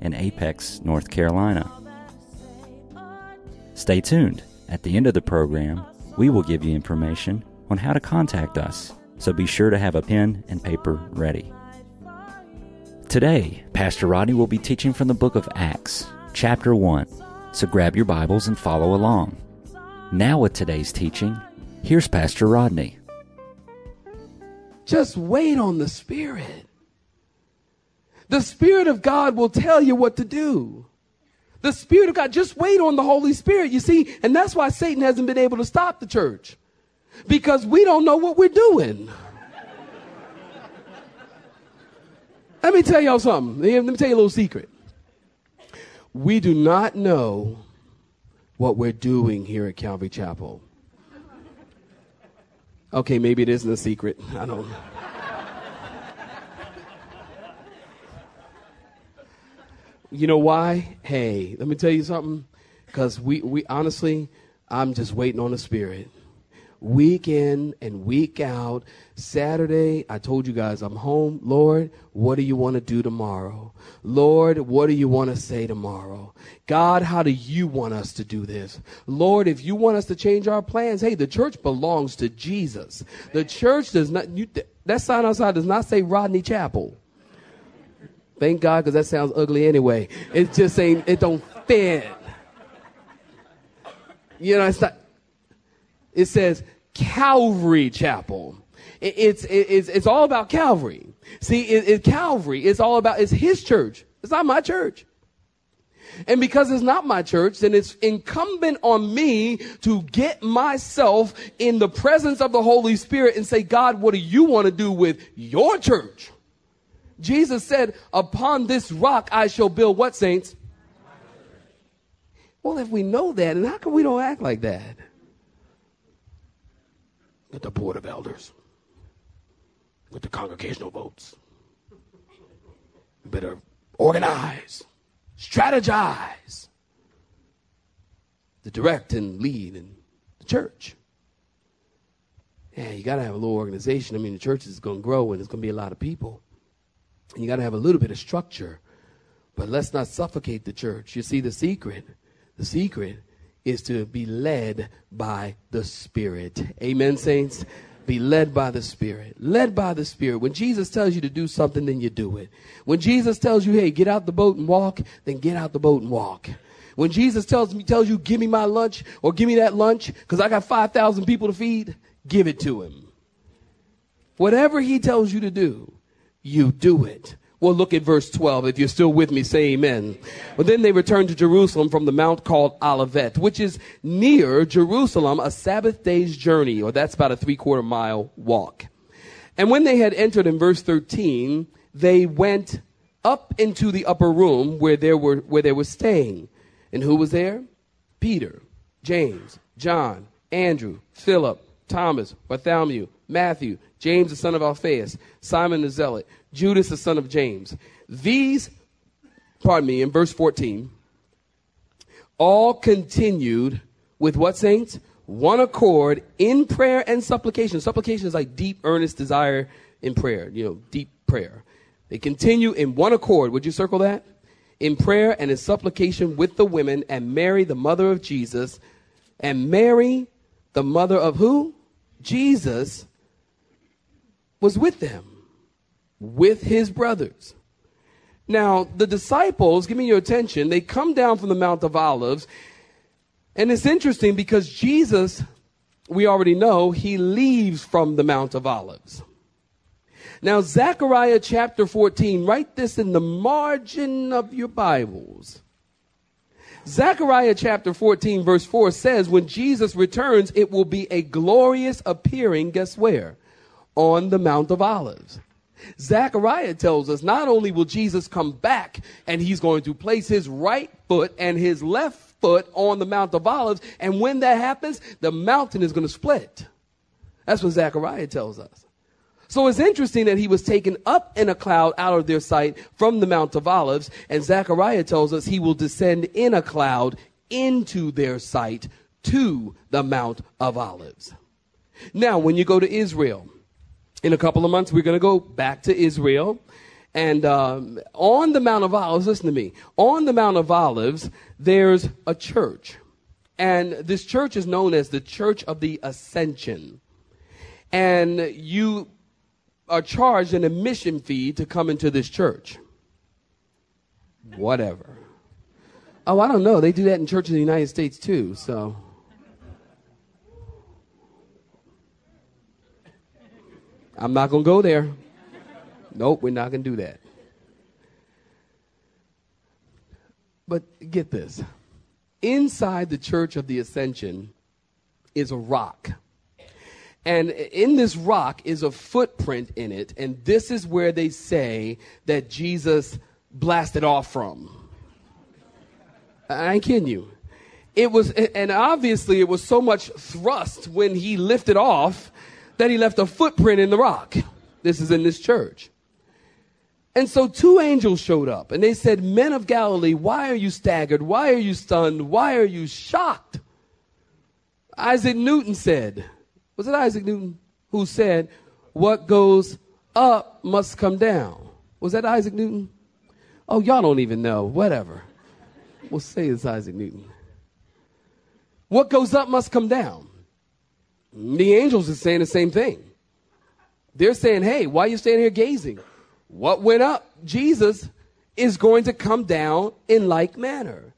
in Apex, North Carolina. Stay tuned. At the end of the program, we will give you information on how to contact us, so be sure to have a pen and paper ready. Today, Pastor Rodney will be teaching from the book of Acts, chapter 1, so grab your Bibles and follow along. Now, with today's teaching, here's Pastor Rodney. Just wait on the Spirit. The Spirit of God will tell you what to do. The Spirit of God, just wait on the Holy Spirit, you see, and that's why Satan hasn't been able to stop the church. Because we don't know what we're doing. Let me tell y'all something. Let me tell you a little secret. We do not know what we're doing here at Calvary Chapel. Okay, maybe it isn't a secret. I don't know. You know why? Hey, let me tell you something. Because we, we honestly, I'm just waiting on the Spirit. Week in and week out. Saturday, I told you guys I'm home. Lord, what do you want to do tomorrow? Lord, what do you want to say tomorrow? God, how do you want us to do this? Lord, if you want us to change our plans, hey, the church belongs to Jesus. The church does not, you, that sign outside does not say Rodney Chapel. Thank God, because that sounds ugly anyway. It just ain't, it don't fit. You know, it's not, it says Calvary Chapel. It, it's, it, it's, it's all about Calvary. See, it, it, Calvary, it's all about, it's his church. It's not my church. And because it's not my church, then it's incumbent on me to get myself in the presence of the Holy Spirit and say, God, what do you want to do with your church? Jesus said, Upon this rock I shall build what, saints? Well, if we know that, and how come we don't act like that? With the board of elders, with the congregational votes. We better organize, strategize, to direct and lead in the church. Yeah, you got to have a little organization. I mean, the church is going to grow and there's going to be a lot of people. You got to have a little bit of structure. But let's not suffocate the church. You see, the secret, the secret is to be led by the Spirit. Amen, saints? Be led by the Spirit. Led by the Spirit. When Jesus tells you to do something, then you do it. When Jesus tells you, hey, get out the boat and walk, then get out the boat and walk. When Jesus tells me, tells you, give me my lunch or give me that lunch because I got 5,000 people to feed, give it to him. Whatever he tells you to do, you do it. Well, look at verse 12. If you're still with me, say amen. Well, then they returned to Jerusalem from the mount called Olivet, which is near Jerusalem, a Sabbath day's journey, or that's about a three quarter mile walk. And when they had entered in verse 13, they went up into the upper room where they were, where they were staying. And who was there? Peter, James, John, Andrew, Philip, Thomas, Bartholomew, Matthew, James the son of Alphaeus, Simon the Zealot, Judas the son of James. These, pardon me, in verse 14, all continued with what saints? One accord in prayer and supplication. Supplication is like deep, earnest desire in prayer, you know, deep prayer. They continue in one accord. Would you circle that? In prayer and in supplication with the women and Mary, the mother of Jesus, and Mary, the mother of who? Jesus was with them, with his brothers. Now, the disciples, give me your attention, they come down from the Mount of Olives. And it's interesting because Jesus, we already know, he leaves from the Mount of Olives. Now, Zechariah chapter 14, write this in the margin of your Bibles. Zechariah chapter 14, verse 4 says, When Jesus returns, it will be a glorious appearing, guess where? On the Mount of Olives. Zechariah tells us not only will Jesus come back and he's going to place his right foot and his left foot on the Mount of Olives, and when that happens, the mountain is going to split. That's what Zechariah tells us. So it's interesting that he was taken up in a cloud out of their sight from the Mount of Olives, and Zechariah tells us he will descend in a cloud into their sight to the Mount of Olives. Now, when you go to Israel, in a couple of months, we're going to go back to Israel. And um, on the Mount of Olives, listen to me, on the Mount of Olives, there's a church. And this church is known as the Church of the Ascension. And you are charged an admission fee to come into this church. Whatever. Oh, I don't know. They do that in churches in the United States too, so. I'm not going to go there. Nope, we're not going to do that. But get this inside the Church of the Ascension is a rock. And in this rock is a footprint in it, and this is where they say that Jesus blasted off from. I ain't kidding you. It was, and obviously it was so much thrust when he lifted off that he left a footprint in the rock. This is in this church. And so two angels showed up and they said, Men of Galilee, why are you staggered? Why are you stunned? Why are you shocked? Isaac Newton said, was it Isaac Newton who said, What goes up must come down? Was that Isaac Newton? Oh, y'all don't even know. Whatever. We'll say it's Isaac Newton. What goes up must come down. The angels are saying the same thing. They're saying, Hey, why are you standing here gazing? What went up? Jesus is going to come down in like manner.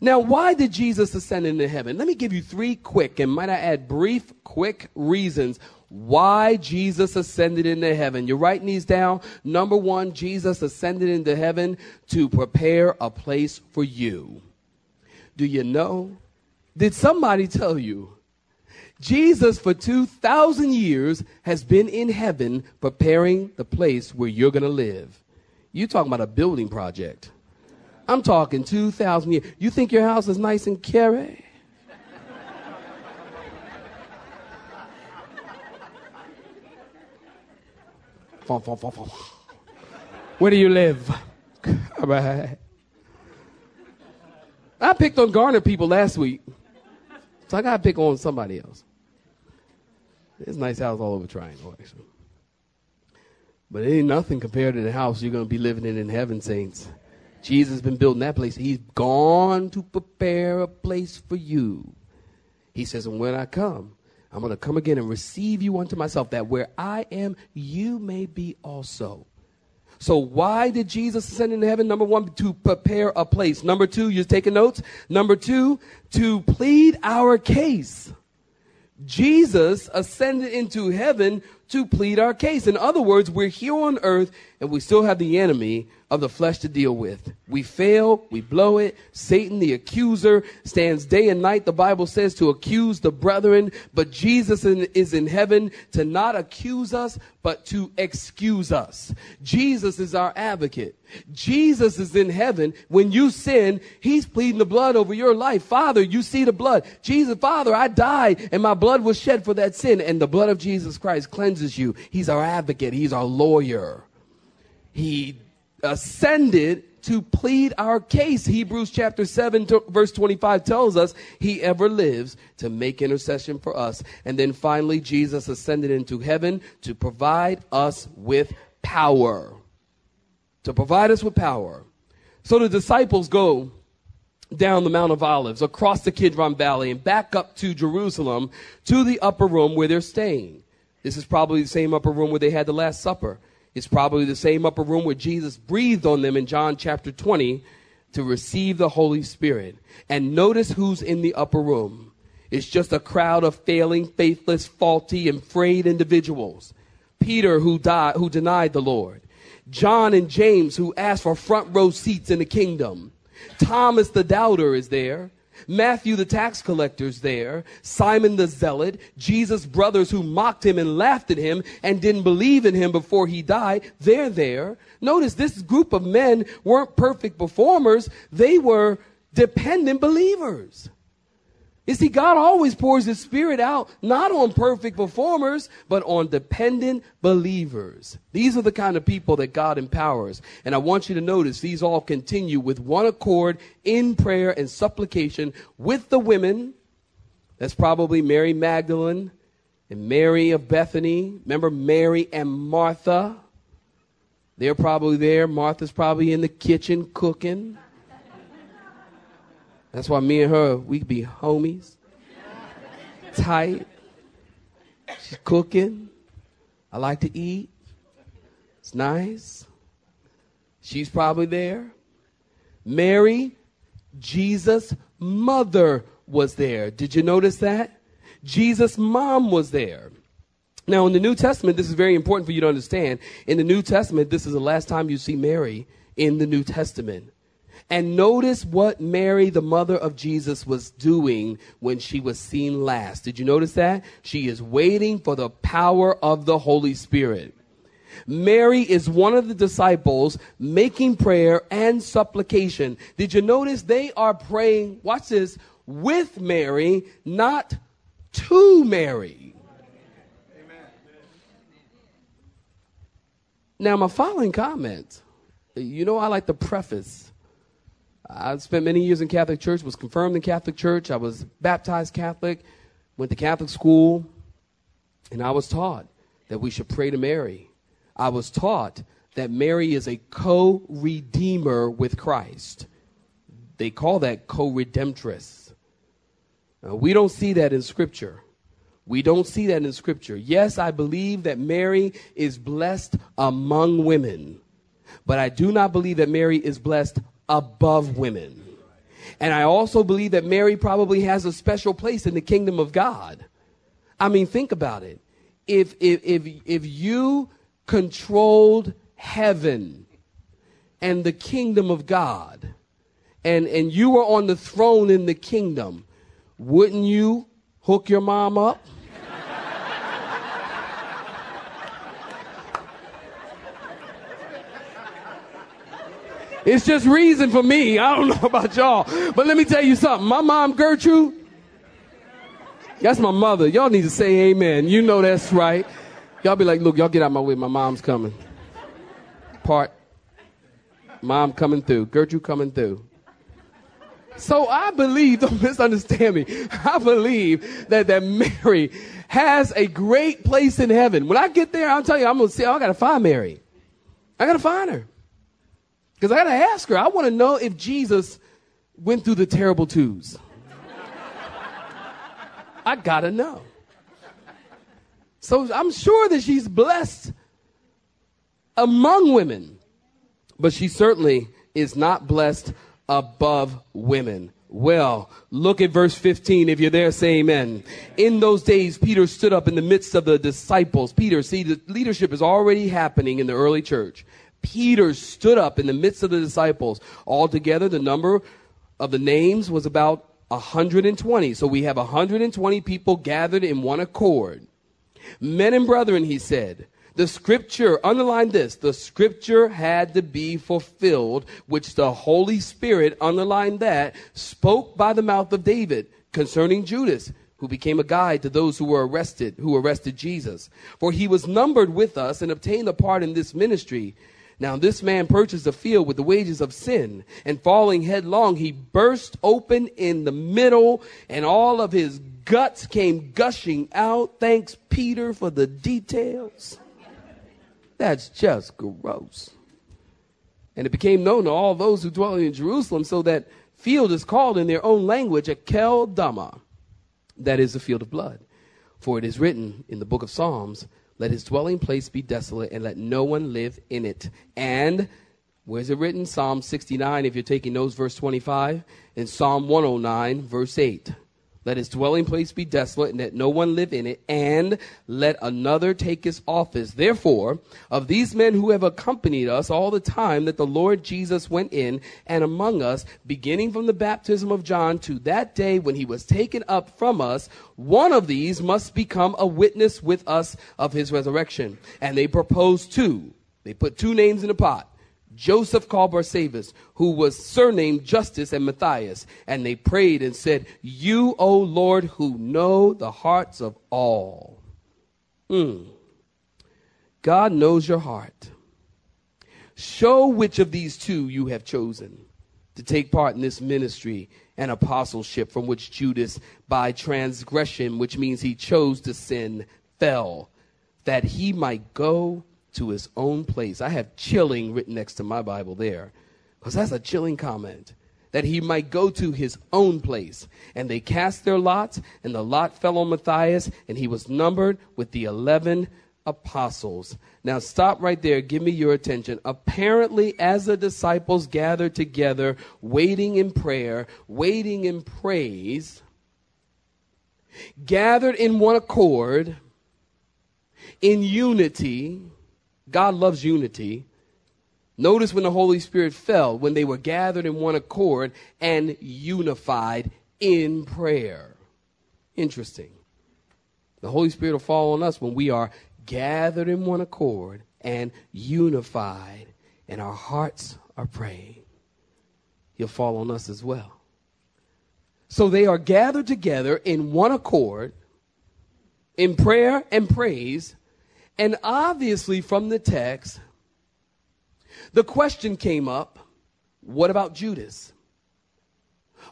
Now, why did Jesus ascend into heaven? Let me give you three quick, and might I add brief, quick reasons why Jesus ascended into heaven. You're writing these down. Number one, Jesus ascended into heaven to prepare a place for you. Do you know? Did somebody tell you? Jesus, for 2,000 years, has been in heaven preparing the place where you're going to live. You're talking about a building project. I'm talking 2,000 years. You think your house is nice and Cary? Where do you live? I picked on Garner people last week, so I got to pick on somebody else. It's a nice house all over Triangle, actually. But it ain't nothing compared to the house you're going to be living in in heaven, saints. Jesus has been building that place. He's gone to prepare a place for you. He says, and when I come, I'm going to come again and receive you unto myself, that where I am, you may be also. So why did Jesus ascend into heaven? Number one, to prepare a place. Number two, you're taking notes. Number two, to plead our case. Jesus ascended into heaven to plead our case. In other words, we're here on earth and we still have the enemy of the flesh to deal with. We fail, we blow it. Satan, the accuser, stands day and night, the Bible says, to accuse the brethren. But Jesus is in heaven to not accuse us, but to excuse us. Jesus is our advocate. Jesus is in heaven. When you sin, he's pleading the blood over your life. Father, you see the blood. Jesus, Father, I died and my blood was shed for that sin. And the blood of Jesus Christ cleanses you. He's our advocate. He's our lawyer. He ascended to plead our case. Hebrews chapter 7 verse 25 tells us he ever lives to make intercession for us. And then finally, Jesus ascended into heaven to provide us with power. To provide us with power. So the disciples go down the Mount of Olives, across the Kidron Valley, and back up to Jerusalem to the upper room where they're staying. This is probably the same upper room where they had the Last Supper. It's probably the same upper room where Jesus breathed on them in John chapter 20 to receive the Holy Spirit. And notice who's in the upper room. It's just a crowd of failing, faithless, faulty, and frayed individuals. Peter, who died, who denied the Lord. John and James, who asked for front row seats in the kingdom. Thomas the doubter is there. Matthew the tax collector's there, Simon the zealot, Jesus' brothers who mocked him and laughed at him and didn't believe in him before he died, they're there. Notice this group of men weren't perfect performers, they were dependent believers. You see, God always pours His Spirit out not on perfect performers, but on dependent believers. These are the kind of people that God empowers. And I want you to notice these all continue with one accord in prayer and supplication with the women. That's probably Mary Magdalene and Mary of Bethany. Remember Mary and Martha? They're probably there. Martha's probably in the kitchen cooking. That's why me and her, we be homies. Tight. She's cooking. I like to eat. It's nice. She's probably there. Mary, Jesus' mother, was there. Did you notice that? Jesus' mom was there. Now, in the New Testament, this is very important for you to understand. In the New Testament, this is the last time you see Mary in the New Testament. And notice what Mary, the mother of Jesus, was doing when she was seen last. Did you notice that? She is waiting for the power of the Holy Spirit. Mary is one of the disciples making prayer and supplication. Did you notice they are praying, watch this, with Mary, not to Mary? Amen. Now, my following comment, you know, I like to preface I spent many years in Catholic Church, was confirmed in Catholic Church. I was baptized Catholic, went to Catholic school, and I was taught that we should pray to Mary. I was taught that Mary is a co redeemer with Christ. They call that co redemptress. we don't see that in Scripture. We don't see that in Scripture. Yes, I believe that Mary is blessed among women, but I do not believe that Mary is blessed above women. And I also believe that Mary probably has a special place in the kingdom of God. I mean, think about it. If, if, if, if you controlled heaven and the kingdom of God, and, and you were on the throne in the kingdom, wouldn't you hook your mom up? It's just reason for me. I don't know about y'all. But let me tell you something. My mom, Gertrude, that's my mother. Y'all need to say amen. You know that's right. Y'all be like, look, y'all get out my way. My mom's coming. Part. Mom coming through. Gertrude coming through. So I believe, don't misunderstand me. I believe that, that Mary has a great place in heaven. When I get there, I'll tell you, I'm going to say, oh, I got to find Mary. I got to find her. Because I got to ask her, I want to know if Jesus went through the terrible twos. I got to know. So I'm sure that she's blessed among women, but she certainly is not blessed above women. Well, look at verse 15. If you're there, say amen. In those days, Peter stood up in the midst of the disciples. Peter, see, the leadership is already happening in the early church. Peter stood up in the midst of the disciples. Altogether, the number of the names was about 120. So we have 120 people gathered in one accord. Men and brethren, he said, the scripture, underline this, the scripture had to be fulfilled, which the Holy Spirit, underline that, spoke by the mouth of David concerning Judas, who became a guide to those who were arrested, who arrested Jesus. For he was numbered with us and obtained a part in this ministry. Now this man purchased a field with the wages of sin, and falling headlong, he burst open in the middle, and all of his guts came gushing out. Thanks, Peter, for the details. That's just gross. And it became known to all those who dwell in Jerusalem, so that field is called in their own language Akeldama, that is the field of blood. For it is written in the book of Psalms, let his dwelling place be desolate, and let no one live in it. And where's it written? Psalm 69, if you're taking notes, verse 25, and Psalm 109, verse 8. Let his dwelling place be desolate, and let no one live in it, and let another take his office. Therefore, of these men who have accompanied us all the time that the Lord Jesus went in and among us, beginning from the baptism of John to that day when he was taken up from us, one of these must become a witness with us of his resurrection. And they proposed two. They put two names in a pot. Joseph called Barsabas, who was surnamed Justus and Matthias, and they prayed and said, You, O Lord, who know the hearts of all. Mm. God knows your heart. Show which of these two you have chosen to take part in this ministry and apostleship from which Judas, by transgression, which means he chose to sin, fell, that he might go to his own place. I have chilling written next to my Bible there because that's a chilling comment. That he might go to his own place. And they cast their lots, and the lot fell on Matthias, and he was numbered with the 11 apostles. Now, stop right there. Give me your attention. Apparently, as the disciples gathered together, waiting in prayer, waiting in praise, gathered in one accord, in unity, God loves unity. Notice when the Holy Spirit fell, when they were gathered in one accord and unified in prayer. Interesting. The Holy Spirit will fall on us when we are gathered in one accord and unified, and our hearts are praying. He'll fall on us as well. So they are gathered together in one accord in prayer and praise and obviously, from the text, the question came up what about Judas?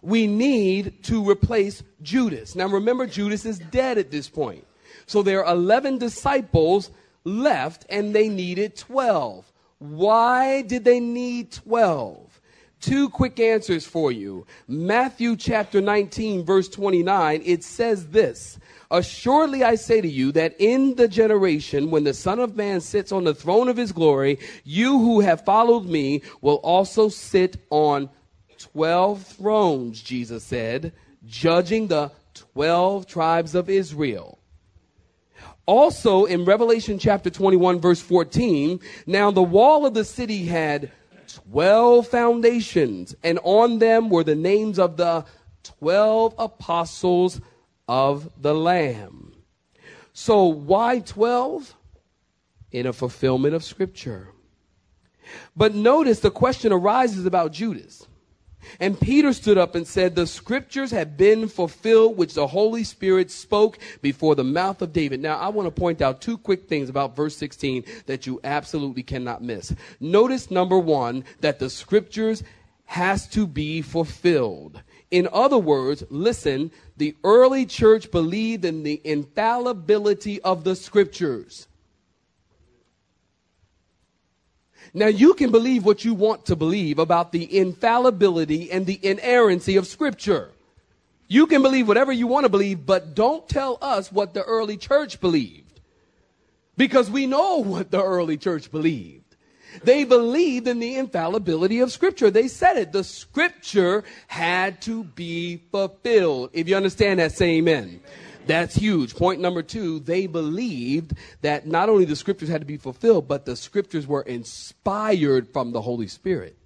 We need to replace Judas. Now, remember, Judas is dead at this point. So there are 11 disciples left, and they needed 12. Why did they need 12? Two quick answers for you. Matthew chapter 19, verse 29, it says this Assuredly I say to you that in the generation when the Son of Man sits on the throne of his glory, you who have followed me will also sit on 12 thrones, Jesus said, judging the 12 tribes of Israel. Also in Revelation chapter 21 verse 14, now the wall of the city had 12 foundations and on them were the names of the 12 apostles of the Lamb. So, why 12? In a fulfillment of Scripture. But notice the question arises about Judas. And Peter stood up and said, The scriptures have been fulfilled, which the Holy Spirit spoke before the mouth of David. Now, I want to point out two quick things about verse 16 that you absolutely cannot miss. Notice, number one, that the scriptures has to be fulfilled. In other words, listen, the early church believed in the infallibility of the scriptures. Now, you can believe what you want to believe about the infallibility and the inerrancy of Scripture. You can believe whatever you want to believe, but don't tell us what the early church believed. Because we know what the early church believed. They believed in the infallibility of Scripture. They said it. The Scripture had to be fulfilled. If you understand that, say amen. That's huge. Point number two, they believed that not only the scriptures had to be fulfilled, but the scriptures were inspired from the Holy Spirit.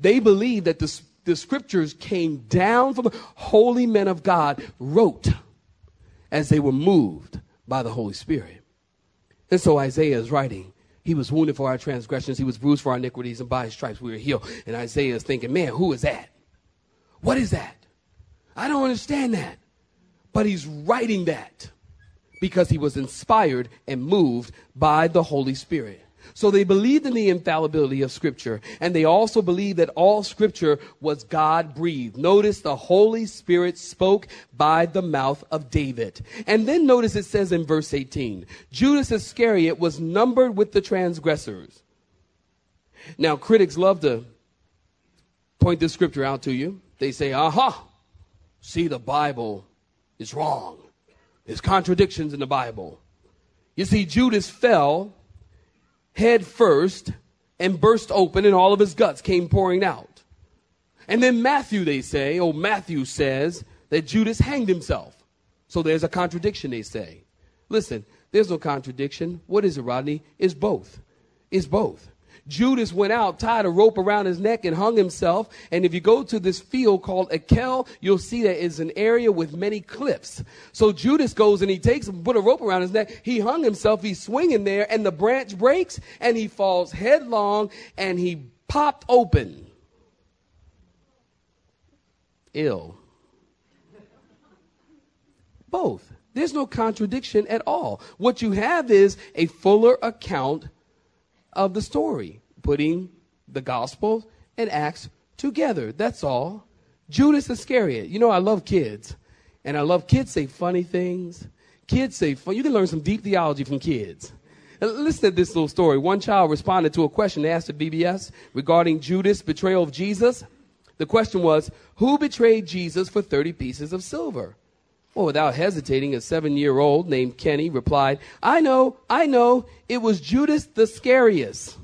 They believed that the, the scriptures came down from holy men of God, wrote as they were moved by the Holy Spirit. And so Isaiah is writing, he was wounded for our transgressions. He was bruised for our iniquities, and by his stripes we were healed. And Isaiah is thinking, man, who is that? What is that? I don't understand that. But he's writing that because he was inspired and moved by the Holy Spirit. So they believed in the infallibility of Scripture, and they also believed that all Scripture was God breathed. Notice the Holy Spirit spoke by the mouth of David. And then notice it says in verse 18 Judas Iscariot was numbered with the transgressors. Now, critics love to point this scripture out to you. They say, aha, see, the Bible is wrong. There's contradictions in the Bible. You see, Judas fell head first and burst open, and all of his guts came pouring out. And then Matthew, they say, oh, Matthew says that Judas hanged himself. So there's a contradiction, they say. Listen, there's no contradiction. What is it, Rodney? It's both. It's both. Judas went out, tied a rope around his neck, and hung himself. And if you go to this field called Akel, you'll see that it's an area with many cliffs. So Judas goes and he takes, put a rope around his neck. He hung himself. He's swinging there, and the branch breaks, and he falls headlong, and he popped open. Ill. Both. There's no contradiction at all. What you have is a fuller account of the story, putting the gospel and Acts together. That's all. Judas Iscariot. You know, I love kids, and I love kids say funny things. Kids say fun. You can learn some deep theology from kids. Uh, listen to this little story. One child responded to a question asked at VBS regarding Judas' betrayal of Jesus. The question was, Who betrayed Jesus for 30 pieces of silver? Well, without hesitating, a seven year old named Kenny replied, I know, I know, it was Judas the Scariest.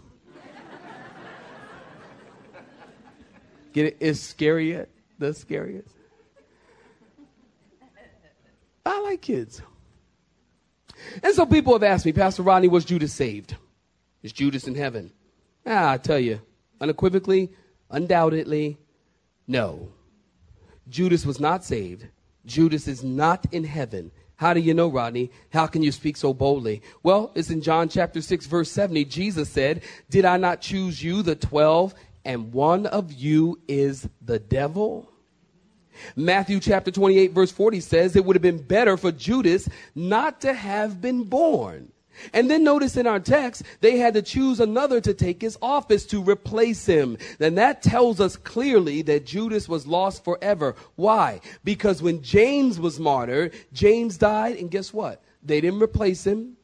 Get it? Iscariot the scariest? I like kids. And so people have asked me, Pastor Rodney, was Judas saved? Is Judas in heaven? Ah, I tell you, unequivocally, undoubtedly, no. Judas was not saved. Judas is not in heaven. How do you know, Rodney? How can you speak so boldly? Well, it's in John chapter 6, verse 70. Jesus said, Did I not choose you, the 12, and one of you is the devil? Matthew chapter 28, verse 40 says, It would have been better for Judas not to have been born. And then notice in our text, they had to choose another to take his office to replace him. Then that tells us clearly that Judas was lost forever. Why? Because when James was martyred, James died, and guess what? They didn't replace him.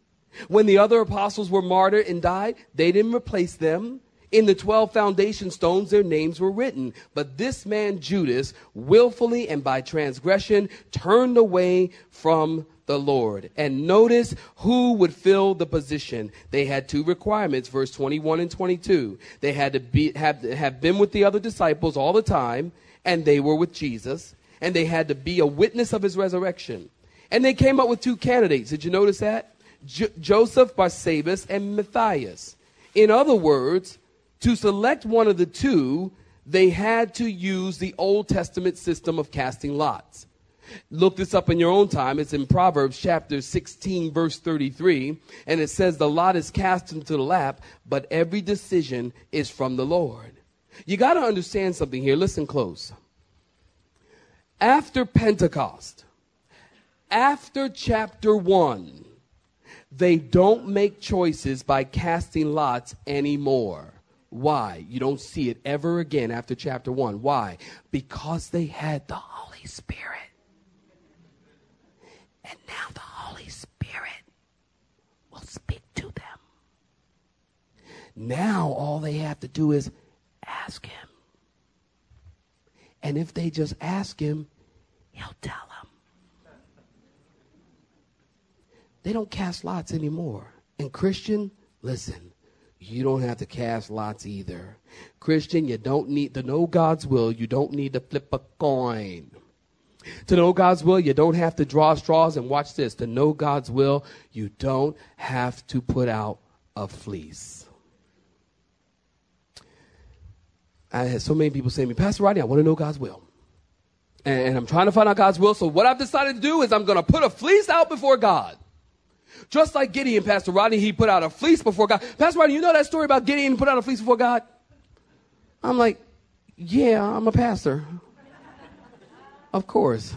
When the other apostles were martyred and died, they didn't replace them. In the 12 foundation stones, their names were written. But this man, Judas, willfully and by transgression, turned away from the Lord. And notice who would fill the position. They had two requirements, verse 21 and 22. They had to be, have, have been with the other disciples all the time, and they were with Jesus, and they had to be a witness of his resurrection. And they came up with two candidates. Did you notice that? J- Joseph Barsabas and Matthias. In other words, to select one of the two, they had to use the Old Testament system of casting lots. Look this up in your own time. It's in Proverbs chapter 16, verse 33. And it says, The lot is cast into the lap, but every decision is from the Lord. You got to understand something here. Listen close. After Pentecost, after chapter 1, they don't make choices by casting lots anymore. Why? You don't see it ever again after chapter 1. Why? Because they had the Holy Spirit. And now the Holy Spirit will speak to them. Now all they have to do is ask Him. And if they just ask Him, He'll tell them. They don't cast lots anymore. And Christian, listen, you don't have to cast lots either. Christian, you don't need to know God's will. You don't need to flip a coin. To know God's will, you don't have to draw straws. And watch this to know God's will, you don't have to put out a fleece. I had so many people say to me, Pastor Rodney, I want to know God's will. And I'm trying to find out God's will. So what I've decided to do is I'm going to put a fleece out before God. Just like Gideon, Pastor Rodney, he put out a fleece before God. Pastor Rodney, you know that story about Gideon put out a fleece before God? I'm like, yeah, I'm a pastor. Of course.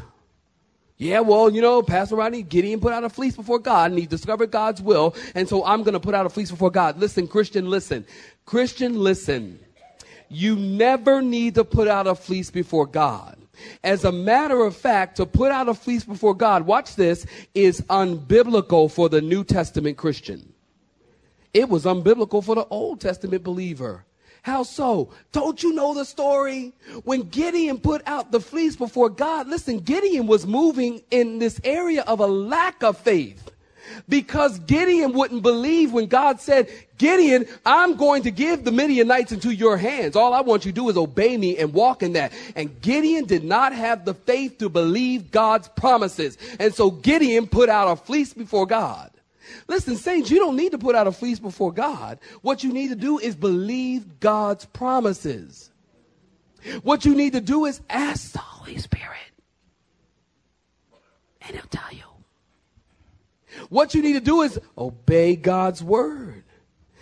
Yeah, well, you know, Pastor Rodney, Gideon put out a fleece before God and he discovered God's will. And so I'm going to put out a fleece before God. Listen, Christian, listen. Christian, listen. You never need to put out a fleece before God. As a matter of fact, to put out a fleece before God, watch this, is unbiblical for the New Testament Christian. It was unbiblical for the Old Testament believer. How so? Don't you know the story? When Gideon put out the fleece before God, listen, Gideon was moving in this area of a lack of faith. Because Gideon wouldn't believe when God said, Gideon, I'm going to give the Midianites into your hands. All I want you to do is obey me and walk in that. And Gideon did not have the faith to believe God's promises. And so Gideon put out a fleece before God. Listen, saints, you don't need to put out a fleece before God. What you need to do is believe God's promises. What you need to do is ask the Holy Spirit, and He'll tell you. What you need to do is obey God's word,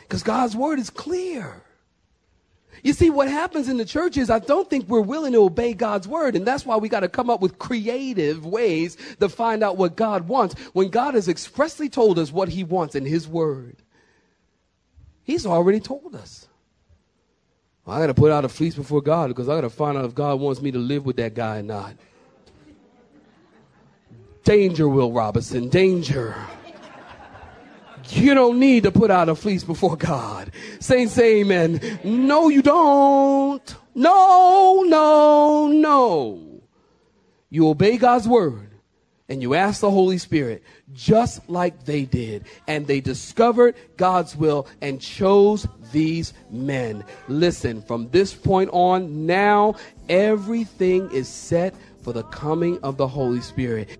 because God's word is clear. You see, what happens in the church is I don't think we're willing to obey God's word, and that's why we got to come up with creative ways to find out what God wants when God has expressly told us what He wants in His word. He's already told us. I got to put out a fleece before God because I got to find out if God wants me to live with that guy or not. Danger, Will Robinson, danger. You don't need to put out a fleece before God. Saints say amen. No, you don't. No, no, no. You obey God's word and you ask the Holy Spirit just like they did. And they discovered God's will and chose these men. Listen, from this point on, now everything is set for the coming of the Holy Spirit.